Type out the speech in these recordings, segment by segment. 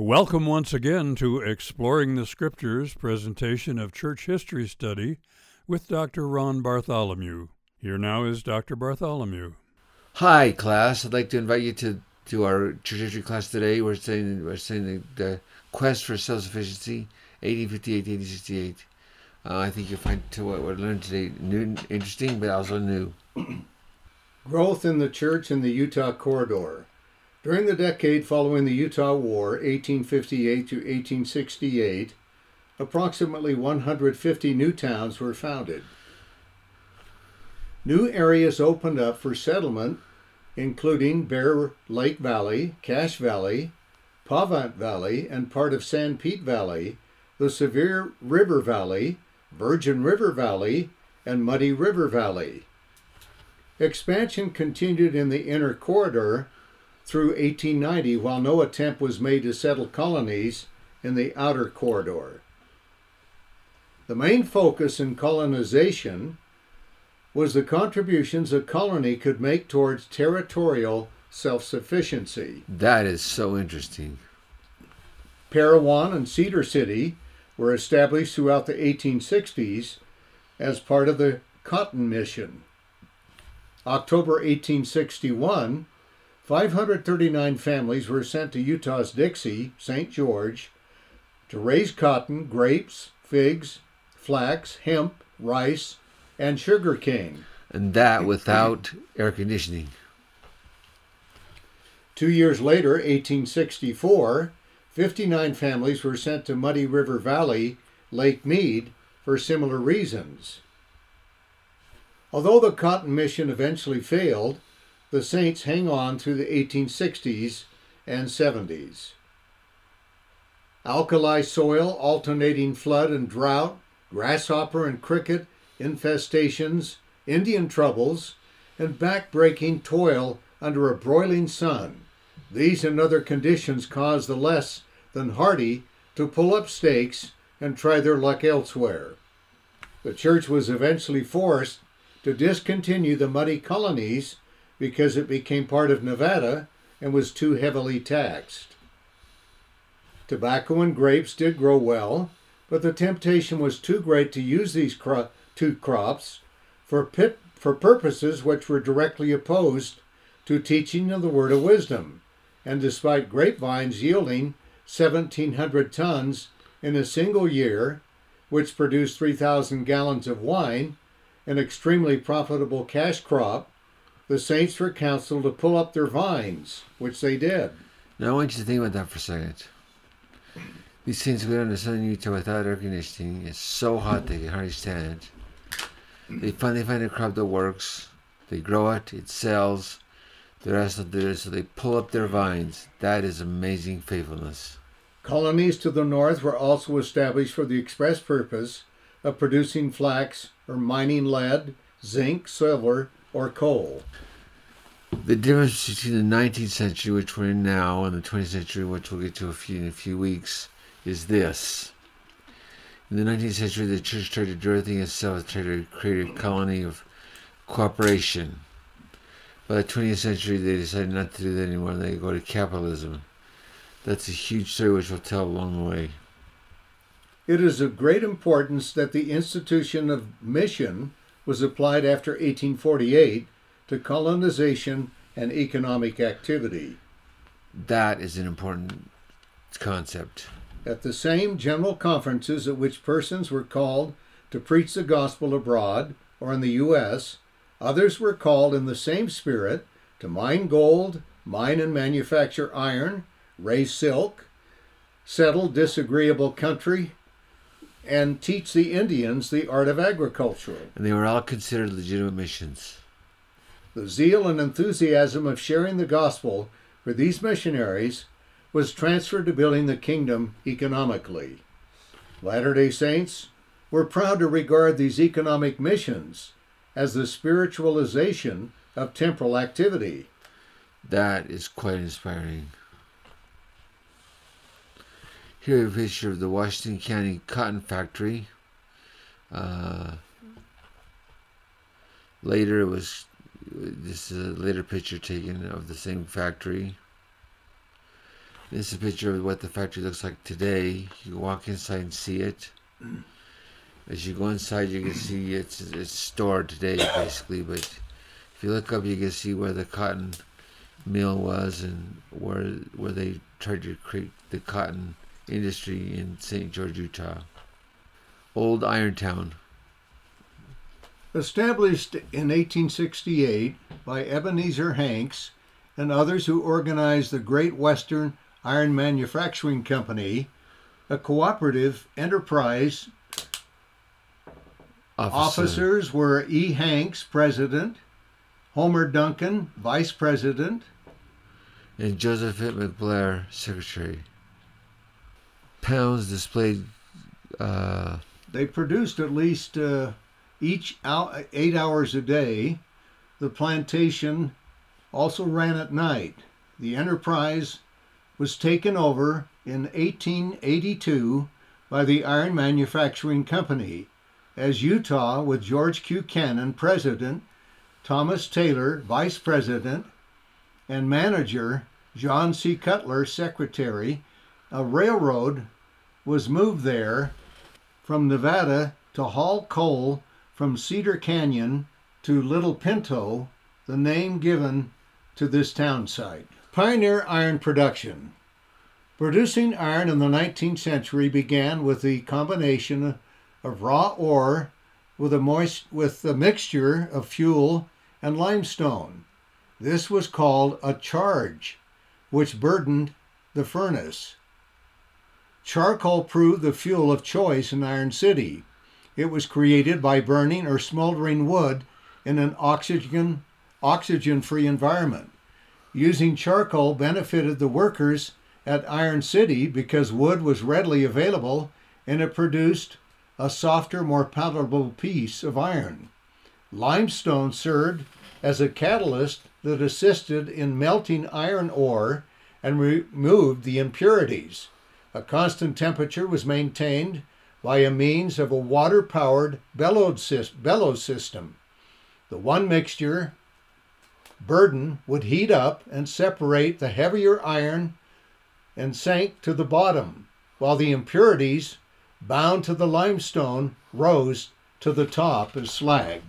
Welcome once again to Exploring the Scriptures presentation of Church History Study with Dr. Ron Bartholomew. Here now is Dr. Bartholomew. Hi, class. I'd like to invite you to, to our church history class today. We're studying, we're studying the, the quest for self sufficiency, 1858 1868. Uh, I think you'll find to what we learned today new, interesting, but also new. Growth in the church in the Utah corridor. During the decade following the Utah War, 1858 to 1868, approximately 150 new towns were founded. New areas opened up for settlement, including Bear Lake Valley, Cache Valley, Pavant Valley, and part of Sanpete Valley, the Sevier River Valley, Virgin River Valley, and Muddy River Valley. Expansion continued in the inner corridor through 1890 while no attempt was made to settle colonies in the outer corridor. The main focus in colonization was the contributions a colony could make towards territorial self sufficiency. That is so interesting. Parowan and Cedar City were established throughout the 1860s as part of the Cotton Mission. October 1861, 539 families were sent to Utah's Dixie, St. George, to raise cotton, grapes, figs, flax, hemp, rice, and sugar cane. And that without air conditioning. Two years later, 1864, 59 families were sent to Muddy River Valley, Lake Mead, for similar reasons. Although the cotton mission eventually failed, the Saints hang on through the 1860s and 70s. Alkali soil, alternating flood and drought, grasshopper and cricket infestations, Indian troubles, and back-breaking toil under a broiling sun. These and other conditions caused the less than hardy to pull up stakes and try their luck elsewhere. The church was eventually forced to discontinue the muddy colonies because it became part of Nevada and was too heavily taxed. Tobacco and grapes did grow well, but the temptation was too great to use these cro- two crops for, for purposes which were directly opposed to teaching of the word of wisdom. And despite grapevines yielding 1,700 tons in a single year, which produced 3,000 gallons of wine, an extremely profitable cash crop, the saints were counseled to pull up their vines, which they did. Now I want you to think about that for a second. These saints go down to southern Utah without air conditioning. It's so hot they can hardly stand it. They finally find a crop that works. They grow it, it sells. The rest of it, so they pull up their vines. That is amazing faithfulness. Colonies to the north were also established for the express purpose of producing flax or mining lead, zinc, silver, or coal. The difference between the 19th century, which we're in now, and the 20th century, which we'll get to a few, in a few weeks, is this. In the 19th century, the church tried to do everything itself, tried to create a colony of cooperation. By the 20th century, they decided not to do that anymore, and they go to capitalism. That's a huge story which we'll tell along the way. It is of great importance that the institution of mission was applied after 1848 to colonization and economic activity. That is an important concept. At the same general conferences at which persons were called to preach the gospel abroad or in the U.S., others were called in the same spirit to mine gold, mine and manufacture iron, raise silk, settle disagreeable country, and teach the Indians the art of agriculture. And they were all considered legitimate missions. The zeal and enthusiasm of sharing the gospel for these missionaries was transferred to building the kingdom economically. Latter day Saints were proud to regard these economic missions as the spiritualization of temporal activity. That is quite inspiring. Here a picture of the Washington County Cotton Factory. Uh, later it was this is a later picture taken of the same factory. This is a picture of what the factory looks like today. You walk inside and see it. As you go inside, you can see it's it's stored today, basically. But if you look up, you can see where the cotton mill was and where where they tried to create the cotton industry in St. George, Utah. Old Irontown. Established in 1868 by Ebenezer Hanks and others who organized the Great Western Iron Manufacturing Company, a cooperative enterprise. Officer. Officers were E. Hanks, president, Homer Duncan, vice president, and Joseph McBlair, secretary. Pounds displayed. Uh, they produced at least uh, each hour, eight hours a day. The plantation also ran at night. The enterprise was taken over in 1882 by the Iron Manufacturing Company as Utah with George Q. Cannon president, Thomas Taylor vice president, and manager John C. Cutler secretary. A railroad was moved there from Nevada to haul coal from Cedar Canyon to Little Pinto, the name given to this town site. Pioneer iron production. Producing iron in the 19th century began with the combination of raw ore with a moist with a mixture of fuel and limestone. This was called a charge, which burdened the furnace. Charcoal proved the fuel of choice in Iron City. It was created by burning or smoldering wood in an oxygen oxygen-free environment. Using charcoal benefited the workers at Iron City because wood was readily available and it produced a softer, more palatable piece of iron. Limestone served as a catalyst that assisted in melting iron ore and removed the impurities. A constant temperature was maintained by a means of a water powered bellows system. The one mixture burden would heat up and separate the heavier iron and sank to the bottom, while the impurities bound to the limestone rose to the top as slag.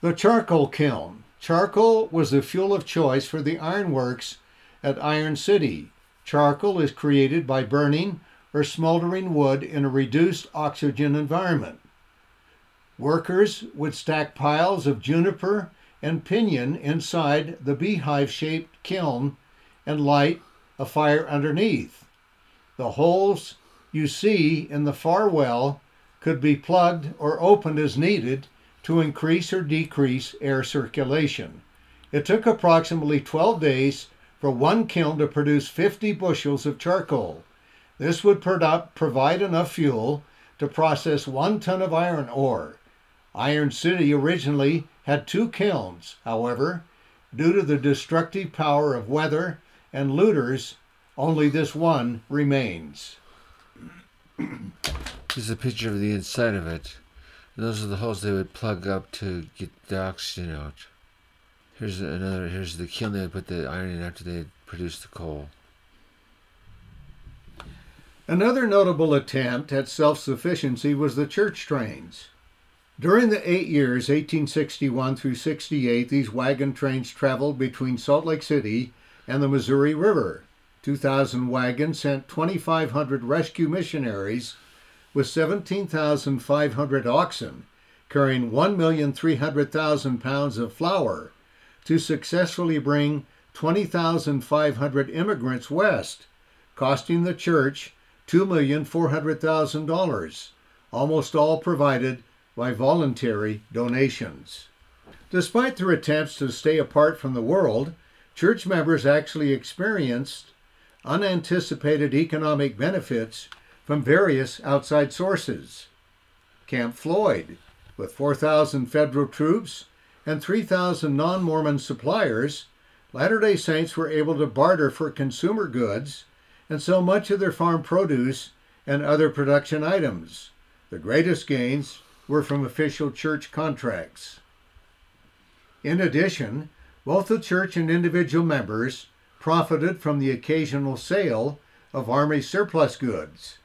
The charcoal kiln. Charcoal was the fuel of choice for the ironworks at Iron City. Charcoal is created by burning or smoldering wood in a reduced oxygen environment. Workers would stack piles of juniper and pinyon inside the beehive shaped kiln and light a fire underneath. The holes you see in the far well could be plugged or opened as needed to increase or decrease air circulation. It took approximately 12 days for one kiln to produce 50 bushels of charcoal. This would provide enough fuel to process one ton of iron ore. Iron City originally had two kilns, however, due to the destructive power of weather and looters, only this one remains. This is a picture of the inside of it. Those are the holes they would plug up to get the oxygen out. Here's another. Here's the kiln they put the iron in after they produced the coal. Another notable attempt at self sufficiency was the church trains. During the eight years, 1861 through 68, these wagon trains traveled between Salt Lake City and the Missouri River. 2,000 wagons sent 2,500 rescue missionaries with 17,500 oxen, carrying 1,300,000 pounds of flour to successfully bring 20,500 immigrants west, costing the church $2,400,000, almost all provided by voluntary donations. Despite their attempts to stay apart from the world, church members actually experienced unanticipated economic benefits from various outside sources. Camp Floyd, with 4,000 federal troops and 3,000 non Mormon suppliers, Latter day Saints were able to barter for consumer goods and sell much of their farm produce and other production items. The greatest gains were from official church contracts. In addition, both the church and individual members profited from the occasional sale of Army surplus goods.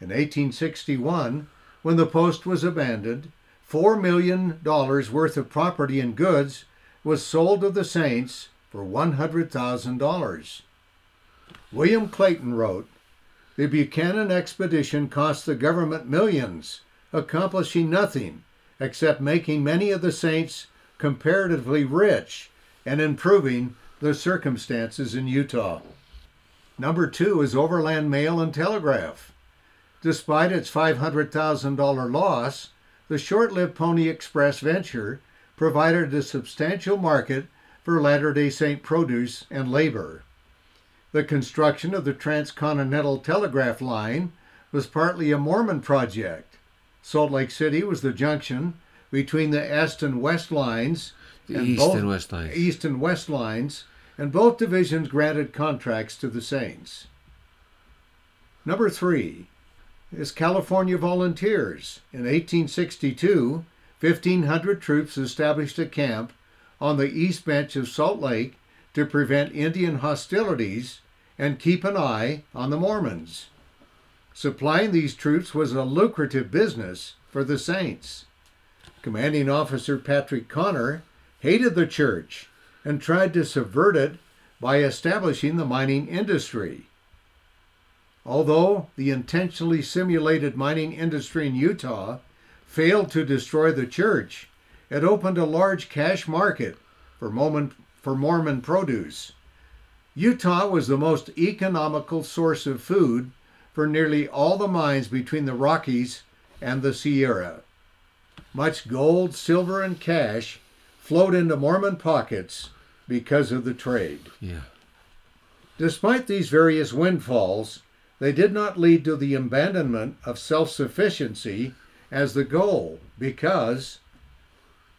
In 1861, when the post was abandoned, $4 million worth of property and goods was sold to the Saints for $100,000. William Clayton wrote, The Buchanan expedition cost the government millions, accomplishing nothing except making many of the Saints comparatively rich and improving the circumstances in Utah. Number two is Overland Mail and Telegraph. Despite its $500,000 loss, the short lived Pony Express venture provided a substantial market for Latter day Saint produce and labor. The construction of the transcontinental telegraph line was partly a Mormon project. Salt Lake City was the junction between the east and west lines, The and east both- and west lines. east and west lines, and both divisions granted contracts to the Saints. Number three is California Volunteers. In 1862, 1,500 troops established a camp on the east bench of Salt Lake to prevent Indian hostilities and keep an eye on the Mormons. Supplying these troops was a lucrative business for the Saints. Commanding Officer Patrick Connor hated the church and tried to subvert it by establishing the mining industry. Although the intentionally simulated mining industry in Utah failed to destroy the church, it opened a large cash market for Mormon, for Mormon produce. Utah was the most economical source of food for nearly all the mines between the Rockies and the Sierra. Much gold, silver, and cash flowed into Mormon pockets because of the trade. Yeah. Despite these various windfalls, they did not lead to the abandonment of self sufficiency as the goal because,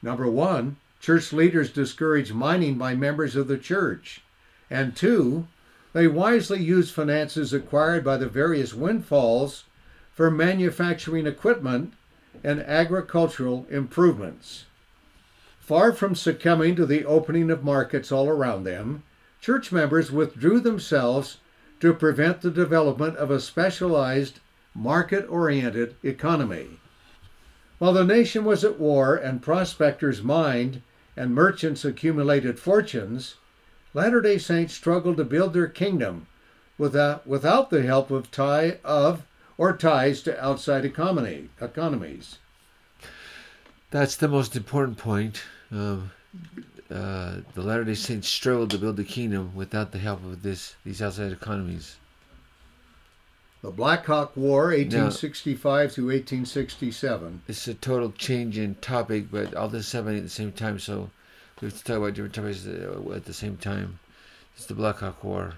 number one, church leaders discouraged mining by members of the church, and two, they wisely used finances acquired by the various windfalls for manufacturing equipment and agricultural improvements. Far from succumbing to the opening of markets all around them, church members withdrew themselves to prevent the development of a specialized, market oriented economy. While the nation was at war and prospectors mined and merchants accumulated fortunes, Latter day Saints struggled to build their kingdom without, without the help of tie of or ties to outside economy, economies. That's the most important point. Um, uh, the Latter Day Saints struggled to build the kingdom without the help of this these outside economies. The Black Hawk War, 1865 to 1867. It's a total change in topic, but all this is happening at the same time, so we have to talk about different topics uh, at the same time. It's the Black Hawk War.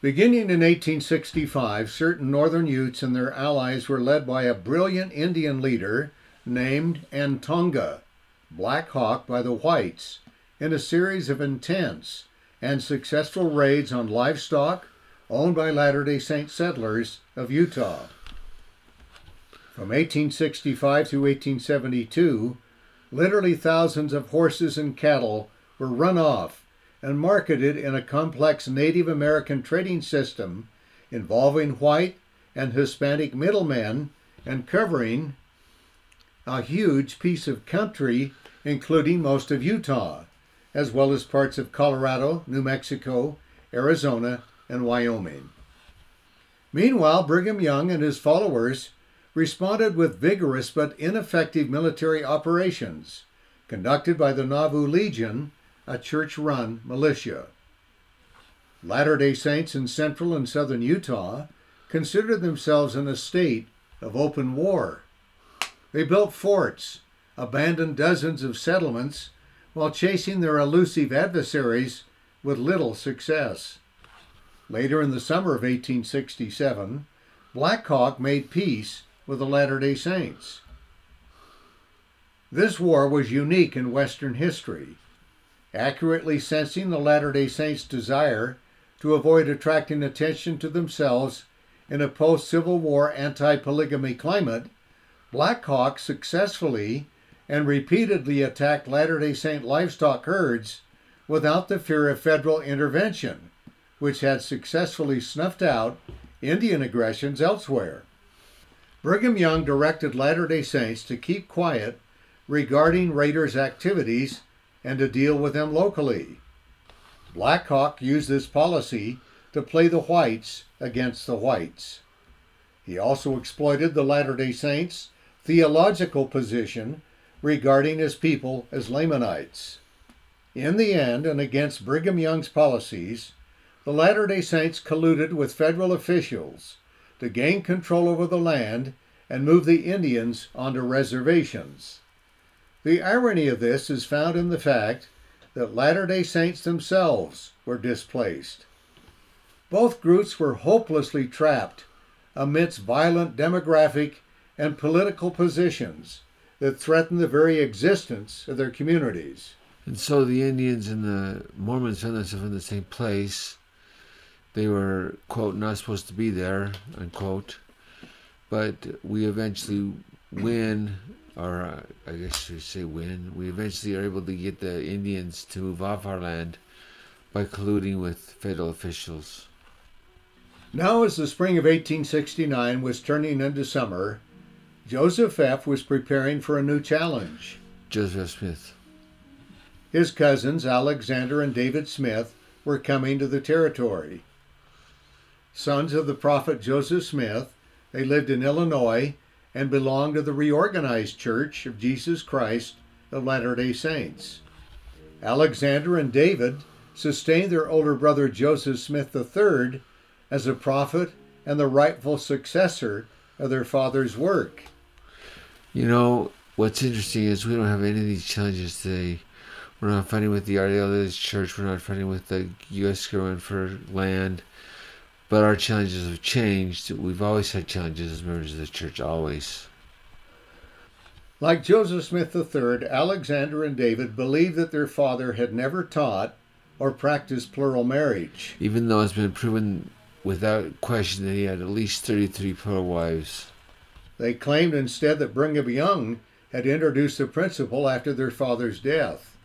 Beginning in 1865, certain Northern Utes and their allies were led by a brilliant Indian leader named Antonga, Black Hawk by the whites, in a series of intense and successful raids on livestock owned by Latter day Saint settlers of Utah. From 1865 to 1872, literally thousands of horses and cattle were run off and marketed in a complex Native American trading system involving white and Hispanic middlemen and covering a huge piece of country, including most of Utah, as well as parts of Colorado, New Mexico, Arizona, and Wyoming. Meanwhile, Brigham Young and his followers responded with vigorous but ineffective military operations conducted by the Nauvoo Legion, a church run militia. Latter day Saints in central and southern Utah considered themselves in a state of open war. They built forts, abandoned dozens of settlements, while chasing their elusive adversaries with little success. Later in the summer of 1867, Black Hawk made peace with the Latter day Saints. This war was unique in Western history, accurately sensing the Latter day Saints' desire to avoid attracting attention to themselves in a post Civil War anti polygamy climate. Black Hawk successfully and repeatedly attacked Latter day Saint livestock herds without the fear of federal intervention, which had successfully snuffed out Indian aggressions elsewhere. Brigham Young directed Latter day Saints to keep quiet regarding Raiders' activities and to deal with them locally. Black Hawk used this policy to play the whites against the whites. He also exploited the Latter day Saints' theological position regarding his people as Lamanites. In the end, and against Brigham Young's policies, the Latter day Saints colluded with federal officials to gain control over the land and move the Indians onto reservations. The irony of this is found in the fact that Latter day Saints themselves were displaced. Both groups were hopelessly trapped amidst violent demographic and political positions that threatened the very existence of their communities. And so the Indians and the Mormons found themselves in the same place. They were, quote, not supposed to be there, unquote. But we eventually win, or uh, I guess you say win. We eventually are able to get the Indians to move off our land by colluding with federal officials. Now, as the spring of 1869 was turning into summer, Joseph F. was preparing for a new challenge. Joseph Smith. His cousins, Alexander and David Smith, were coming to the territory. Sons of the prophet Joseph Smith, they lived in Illinois and belonged to the reorganized Church of Jesus Christ of Latter day Saints. Alexander and David sustained their older brother Joseph Smith III as a prophet and the rightful successor of their father's work. You know, what's interesting is we don't have any of these challenges today. We're not fighting with the RDLS Church. We're not fighting with the U.S. government for land. But our challenges have changed. We've always had challenges as members of the church, always. Like Joseph Smith III, Alexander and David believed that their father had never taught or practiced plural marriage. Even though it's been proven without question that he had at least 33 plural wives. They claimed instead that Brigham Young had introduced the principle after their father's death.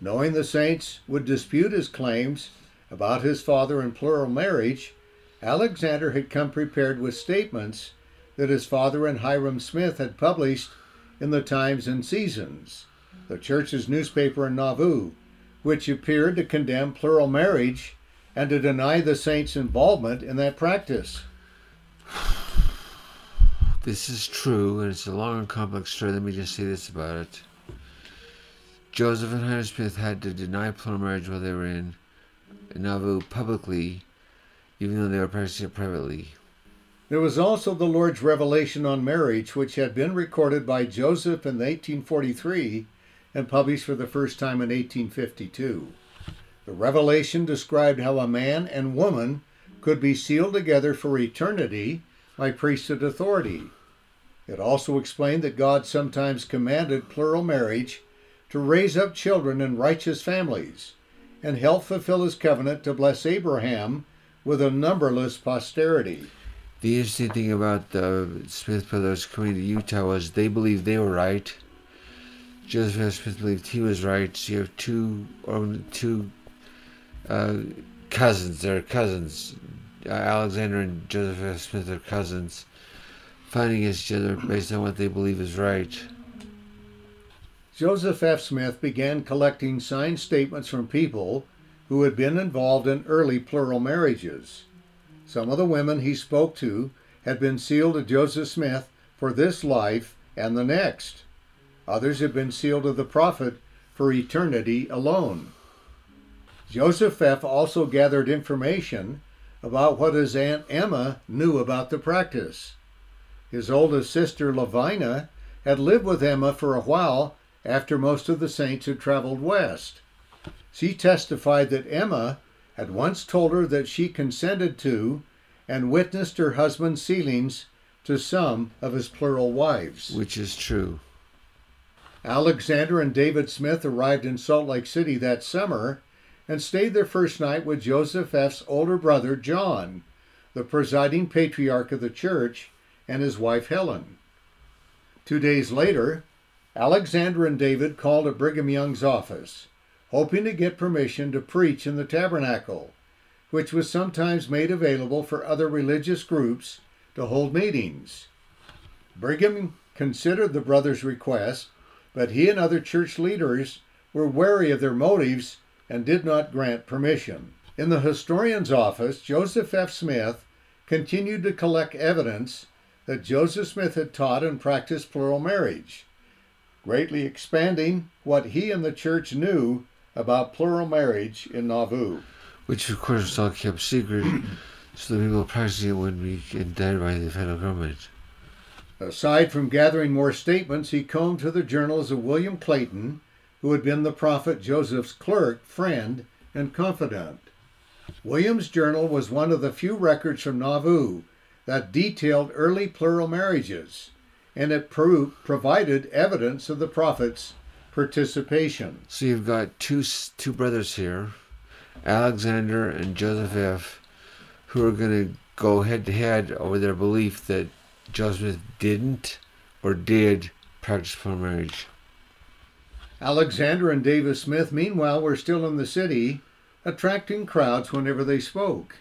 Knowing the saints would dispute his claims about his father and plural marriage, Alexander had come prepared with statements that his father and Hyrum Smith had published in the Times and Seasons, the church's newspaper in Nauvoo, which appeared to condemn plural marriage and to deny the saints' involvement in that practice. This is true, and it's a long and complex story. Let me just say this about it. Joseph and Hyrum Smith had to deny plural marriage while they were in Nauvoo publicly, even though they were practicing it privately. There was also the Lord's revelation on marriage, which had been recorded by Joseph in 1843 and published for the first time in 1852. The revelation described how a man and woman could be sealed together for eternity by priesthood authority. It also explained that God sometimes commanded plural marriage to raise up children in righteous families and help fulfill his covenant to bless Abraham with a numberless posterity. The interesting thing about the Smith brothers coming to Utah was they believed they were right. Joseph Smith believed he was right. So you have two or two uh, cousins. They're cousins. Uh, Alexander and Joseph F. Smith are cousins, fighting against each other based on what they believe is right. Joseph F. Smith began collecting signed statements from people who had been involved in early plural marriages. Some of the women he spoke to had been sealed to Joseph Smith for this life and the next. Others had been sealed to the prophet for eternity alone. Joseph F. also gathered information about what his Aunt Emma knew about the practice. His oldest sister, Lovina, had lived with Emma for a while after most of the saints had traveled west. She testified that Emma had once told her that she consented to and witnessed her husband's sealings to some of his plural wives. Which is true. Alexander and David Smith arrived in Salt Lake City that summer and stayed their first night with Joseph F.'s older brother, John, the presiding patriarch of the church, and his wife, Helen. Two days later, Alexander and David called at Brigham Young's office, hoping to get permission to preach in the tabernacle, which was sometimes made available for other religious groups to hold meetings. Brigham considered the brothers' request, but he and other church leaders were wary of their motives and did not grant permission. In the historian's office, Joseph F. Smith continued to collect evidence that Joseph Smith had taught and practiced plural marriage, greatly expanding what he and the church knew about plural marriage in Nauvoo. Which, of course, was all kept secret so the people practicing it wouldn't be indicted by the federal government. Aside from gathering more statements, he combed to the journals of William Clayton, who had been the prophet Joseph's clerk, friend, and confidant. William's journal was one of the few records from Nauvoo that detailed early plural marriages, and it pro- provided evidence of the prophet's participation. So you've got two two brothers here, Alexander and Joseph F, who are going to go head to head over their belief that Joseph didn't or did practice plural marriage. Alexander and David Smith, meanwhile, were still in the city, attracting crowds whenever they spoke.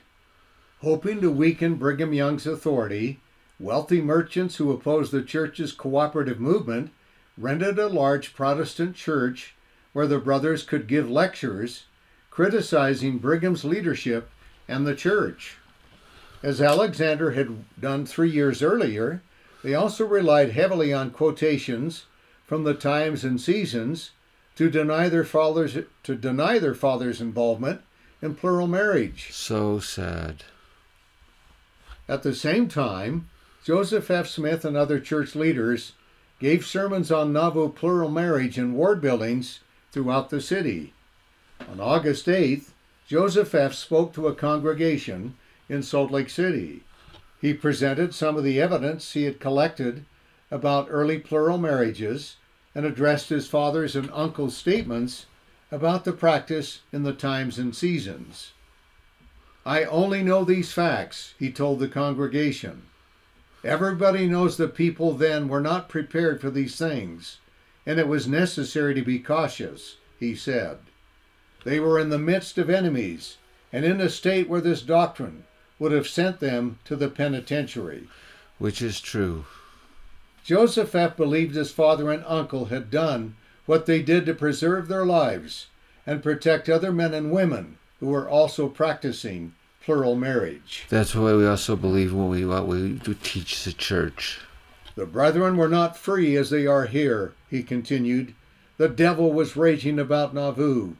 Hoping to weaken Brigham Young's authority, wealthy merchants who opposed the church's cooperative movement rented a large Protestant church where the brothers could give lectures criticizing Brigham's leadership and the church. As Alexander had done three years earlier, they also relied heavily on quotations from the times and seasons to deny their fathers to deny their father's involvement in plural marriage. So sad. At the same time, Joseph F. Smith and other church leaders gave sermons on Nauvoo plural marriage in ward buildings throughout the city. On August 8th, Joseph F. spoke to a congregation in Salt Lake City. He presented some of the evidence he had collected about early plural marriages and addressed his father's and uncle's statements about the practice in the times and seasons. I only know these facts, he told the congregation. Everybody knows the people then were not prepared for these things, and it was necessary to be cautious, he said. They were in the midst of enemies, and in a state where this doctrine would have sent them to the penitentiary. Which is true. Joseph F. believed his father and uncle had done what they did to preserve their lives and protect other men and women who were also practicing plural marriage. That's why we also believe when we what we teach the church. The brethren were not free as they are here, he continued. The devil was raging about Nauvoo,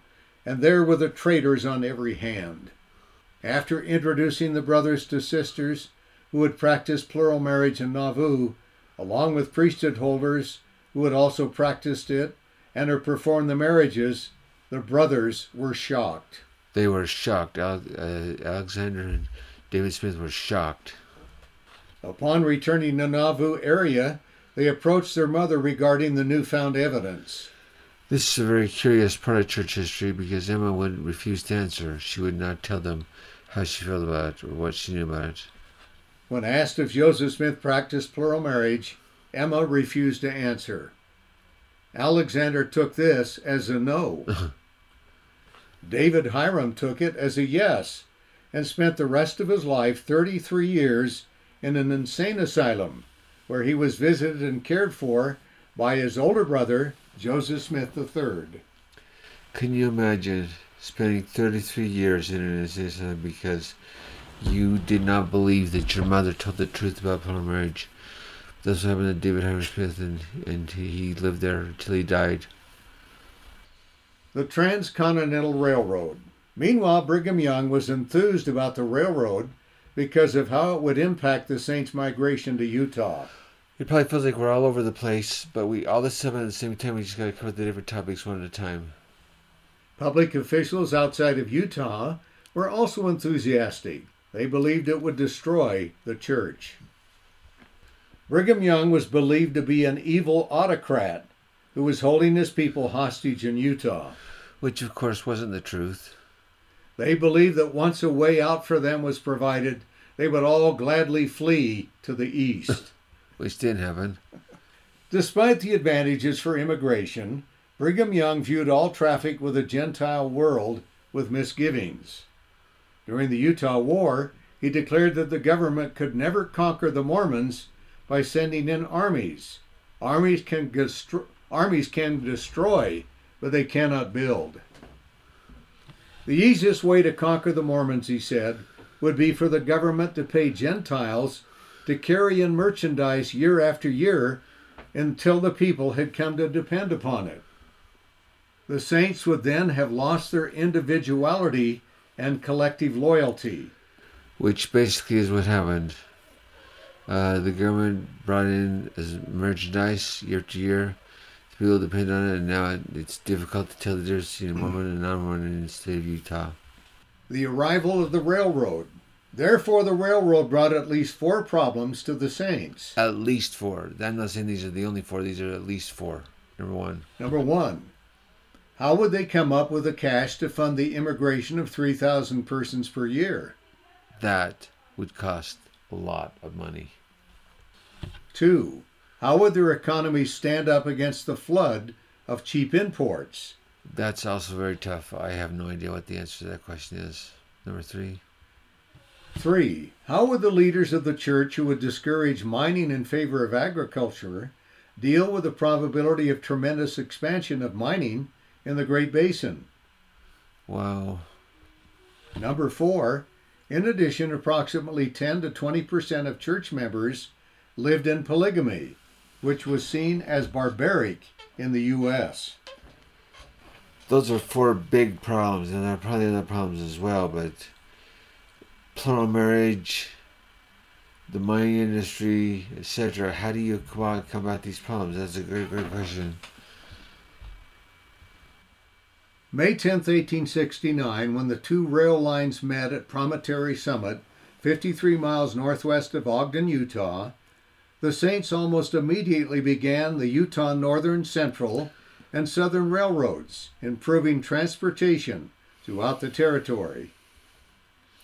and there were the traitors on every hand. After introducing the brothers to sisters who had practiced plural marriage in Nauvoo, along with priesthood holders who had also practiced it and had performed the marriages, the brothers were shocked. They were shocked. uh, Alexander and David Smith were shocked. Upon returning to Nauvoo area, they approached their mother regarding the newfound evidence. This is a very curious part of church history because Emma would refuse to answer. She would not tell them how she felt about it or what she knew about it. When asked if Joseph Smith practiced plural marriage, Emma refused to answer. Alexander took this as a no. David Hyrum took it as a yes and spent the rest of his life, 33 years, in an insane asylum where he was visited and cared for by his older brother, Joseph Smith III. Can you imagine spending 33 years in an asylum because you did not believe that your mother told the truth about plural marriage? That's what happened to David Hyrum Smith, and, and he lived there until he died. The Transcontinental Railroad. Meanwhile, Brigham Young was enthused about the railroad because of how it would impact the Saints' migration to Utah. It probably feels like we're all over the place, but we all this time at the same time we just gotta cover the different topics one at a time. Public officials outside of Utah were also enthusiastic. They believed it would destroy the church. Brigham Young was believed to be an evil autocrat who was holding his people hostage in Utah. Which of course wasn't the truth. They believed that once a way out for them was provided, they would all gladly flee to the east. Which didn't happen. Despite the advantages for immigration, Brigham Young viewed all traffic with a Gentile world with misgivings. During the Utah War, he declared that the government could never conquer the Mormons by sending in armies. Armies can, armies can destroy, but they cannot build. The easiest way to conquer the Mormons, he said, would be for the government to pay Gentiles to carry in merchandise year after year until the people had come to depend upon it. The saints would then have lost their individuality and collective loyalty. Which basically is what happened. Uh, the government brought in as merchandise year to year. People depend on it, and now it, it's difficult to tell the difference between a Mormon and non-Mormon in the state of Utah. The arrival of the railroad. Therefore, the railroad brought at least four problems to the saints. At least four. I'm not saying these are the only four. These are at least four. Number one. Number one, how would they come up with the cash to fund the immigration of 3,000 persons per year? That would cost a lot of money. Two, how would their economy stand up against the flood of cheap imports? That's also very tough. I have no idea what the answer to that question is. Number three. Three, how would the leaders of the church who would discourage mining in favor of agriculture deal with the probability of tremendous expansion of mining in the Great Basin? Wow. Number four, in addition, approximately 10 to 20 percent of church members lived in polygamy, which was seen as barbaric in the U.S. Those are four big problems, and there are probably other problems as well, but plural marriage, the mining industry, etc. How do you combat these problems? That's a great, great question. May 10, 1869, when the two rail lines met at Promontory Summit, 53 miles northwest of Ogden, Utah, the Saints almost immediately began the Utah Northern Central and Southern Railroads, improving transportation throughout the territory.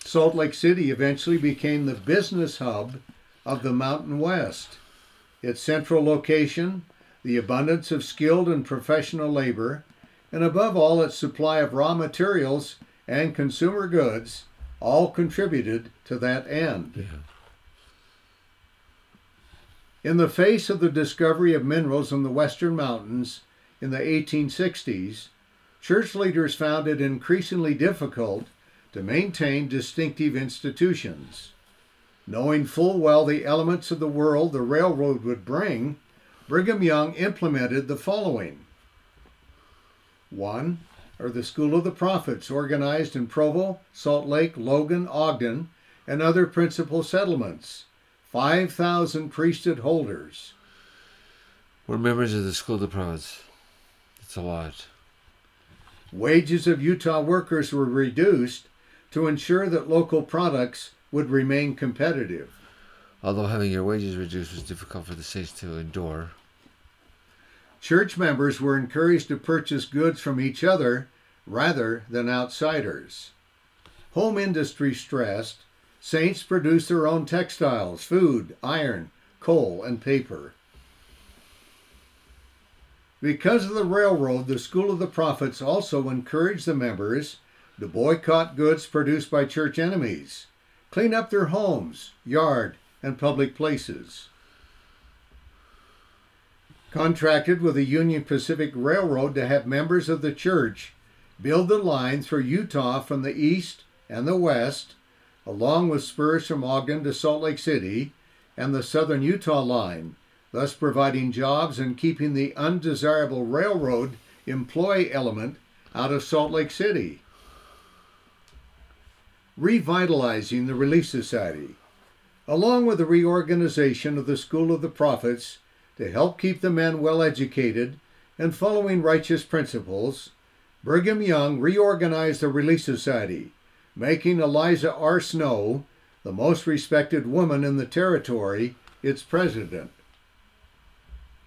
Salt Lake City eventually became the business hub of the Mountain West. Its central location, the abundance of skilled and professional labor, and above all, its supply of raw materials and consumer goods all contributed to that end. Yeah. In the face of the discovery of minerals in the western mountains in the 1860s, church leaders found it increasingly difficult to maintain distinctive institutions. Knowing full well the elements of the world the railroad would bring, Brigham Young implemented the following one are the School of the Prophets, organized in Provo, Salt Lake, Logan, Ogden, and other principal settlements. 5,000 priesthood holders. We're members of the School of the Prophets. It's a lot. Wages of Utah workers were reduced to ensure that local products would remain competitive. Although having your wages reduced was difficult for the saints to endure. Church members were encouraged to purchase goods from each other rather than outsiders. Home industry stressed, saints produced their own textiles, food, iron, coal, and paper. Because of the railroad, the School of the Prophets also encouraged the members to boycott goods produced by church enemies, clean up their homes, yard, and public places contracted with the Union Pacific Railroad to have members of the church build the line through Utah from the east and the west, along with spurs from Ogden to Salt Lake City, and the southern Utah line, thus providing jobs and keeping the undesirable railroad employee element out of Salt Lake City. Revitalizing the Relief Society. Along with the reorganization of the School of the Prophets, to help keep the men well educated and following righteous principles, Brigham Young reorganized the Relief Society, making Eliza R. Snow, the most respected woman in the territory, its president.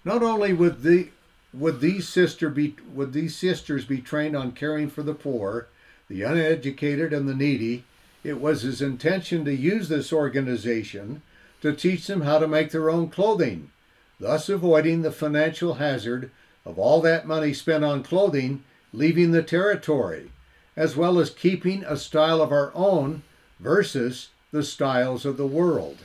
Not only would, the, would, these sister be, would these sisters be trained on caring for the poor, the uneducated, and the needy, it was his intention to use this organization to teach them how to make their own clothing thus avoiding the financial hazard of all that money spent on clothing leaving the territory, as well as keeping a style of our own versus the styles of the world.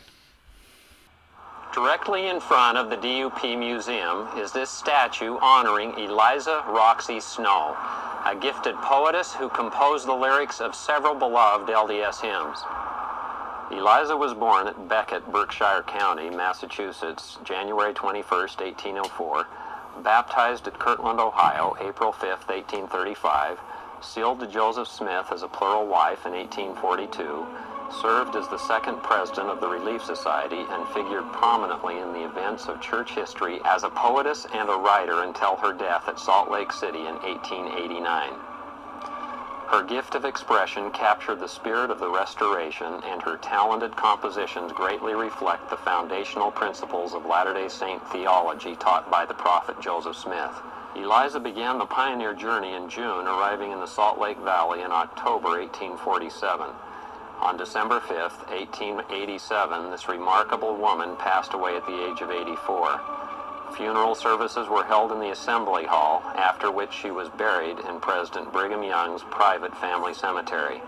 Directly in front of the DUP Museum is this statue honoring Eliza Roxcy Snow, a gifted poetess who composed the lyrics of several beloved LDS hymns. Eliza was born at Becket, Berkshire County, Massachusetts, January 21, 1804, baptized at Kirtland, Ohio, April 5, 1835, sealed to Joseph Smith as a plural wife in 1842, served as the second president of the Relief Society, and figured prominently in the events of church history as a poetess and a writer until her death at Salt Lake City in 1889. Her gift of expression captured the spirit of the Restoration, and her talented compositions greatly reflect the foundational principles of Latter-day Saint theology taught by the prophet Joseph Smith. Eliza began the pioneer journey in June, arriving in the Salt Lake Valley in October 1847. On December 5, 1887, this remarkable woman passed away at the age of 84. Funeral services were held in the Assembly Hall, after which she was buried in President Brigham Young's private family cemetery.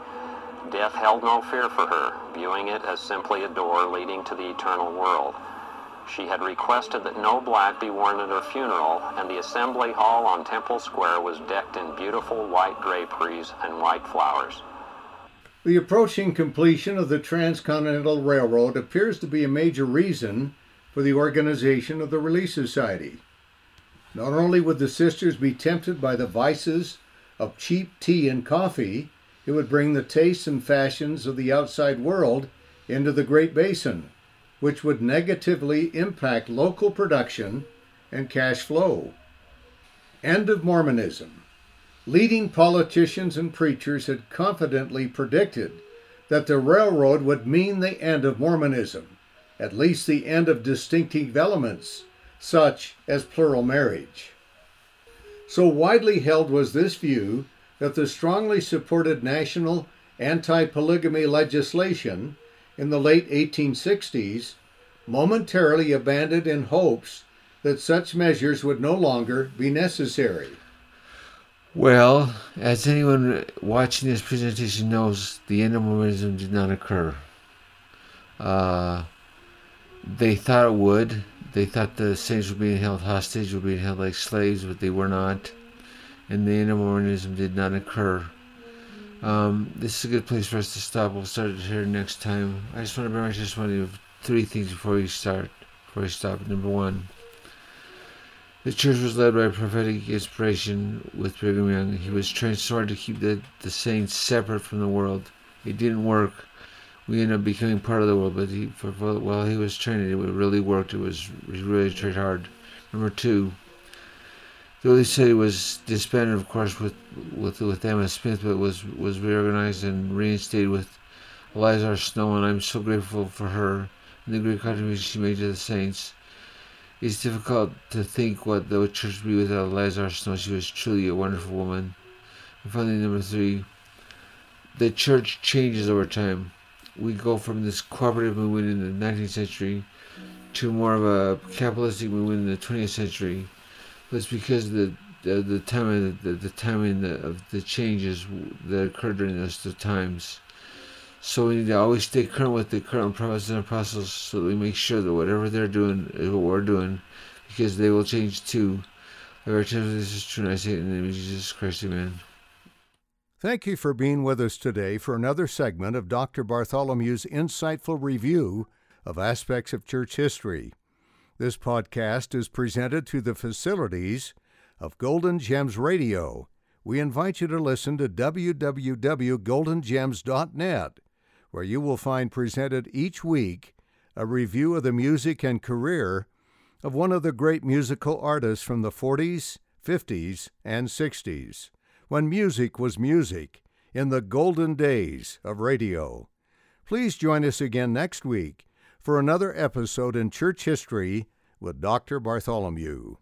Death held no fear for her, viewing it as simply a door leading to the eternal world. She had requested that no black be worn at her funeral, and the Assembly Hall on Temple Square was decked in beautiful white draperies and white flowers. The approaching completion of the Transcontinental Railroad appears to be a major reason for the organization of the Relief Society. Not only would the sisters be tempted by the vices of cheap tea and coffee, it would bring the tastes and fashions of the outside world into the Great Basin, which would negatively impact local production and cash flow. End of Mormonism. Leading politicians and preachers had confidently predicted that the railroad would mean the end of Mormonism, at least the end of distinctive elements, such as plural marriage. So widely held was this view that the strongly supported national anti polygamy legislation in the late 1860s momentarily abandoned in hopes that such measures would no longer be necessary. Well, as anyone watching this presentation knows, the end of Mormonism did not occur. Uh, they thought it would. They thought the saints were being held hostage, were being held like slaves, but they were not. And the end of Mormonism did not occur. Um, this is a good place for us to stop. We'll start it here next time. I just want to bring just one of three things before we start. Before we stop. Number one. The church was led by prophetic inspiration with Brigham Young. He was trained so hard to keep the, the saints separate from the world. It didn't work. We ended up becoming part of the world, but he, for, while he was training, it really worked. It was he really tried hard. Number two, the Holy City was disbanded, of course, with with with Emma Smith, but was was reorganized and reinstated with Eliza Snow, and I'm so grateful for her and the great contribution she made to the saints. It's difficult to think what the church would be without Eliza Snow. She was truly a wonderful woman. And finally, number three, the church changes over time. We go from this cooperative movement in the 19th century to more of a capitalistic movement in the 20th century. It's because of the the, the time the, the timing of the changes that occurred during those times. So we need to always stay current with the current prophets and apostles so that we make sure that whatever they're doing is what we're doing because they will change too. Every time this is true, and I say it in the name of Jesus Christ, amen. Thank you for being with us today for another segment of Dr. Bartholomew's insightful review of aspects of church history. This podcast is presented through the facilities of Golden Gems Radio. We invite you to listen to www.goldengems.net where you will find presented each week a review of the music and career of one of the great musical artists from the 40s, 50s, and 60s, when music was music in the golden days of radio. Please join us again next week for another episode in church history with Dr. Bartholomew.